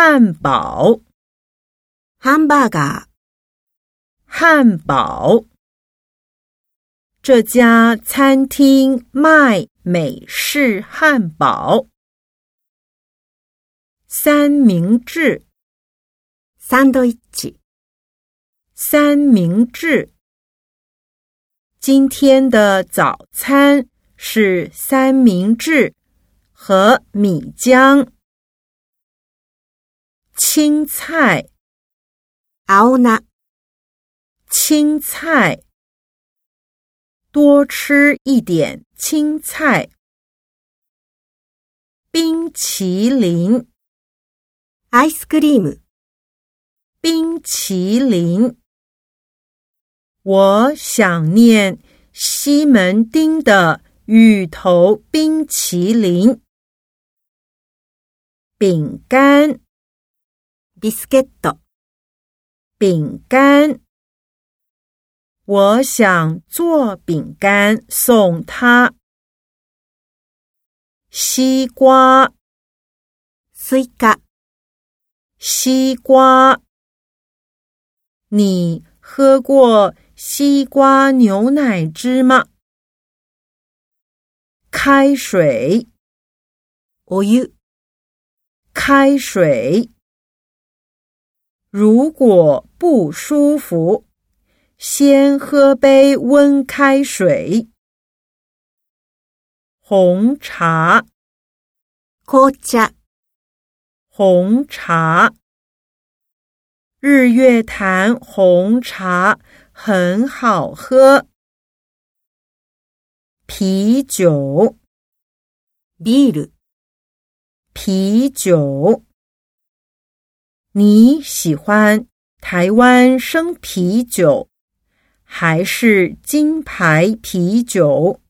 汉堡，ハンバーガー、汉堡。这家餐厅卖美式汉堡。三明治，サンドイッチ、三明治。今天的早餐是三明治和米浆。 青菜，青菜、青菜。多吃一点青菜。冰淇淋，アイスクリーム、冰淇淋。我想念西门町的芋头冰淇淋。饼干， ビスケット、饼干。我想做饼干送他。西瓜，スイカ、西瓜。你喝过西瓜牛奶汁吗？开水，お湯、开水。 如果不舒服。先喝杯温开水。红茶，紅茶、红茶。日月潭红茶很好喝。啤酒，ビール、啤酒。你喜欢台湾生啤酒？还是金牌啤酒。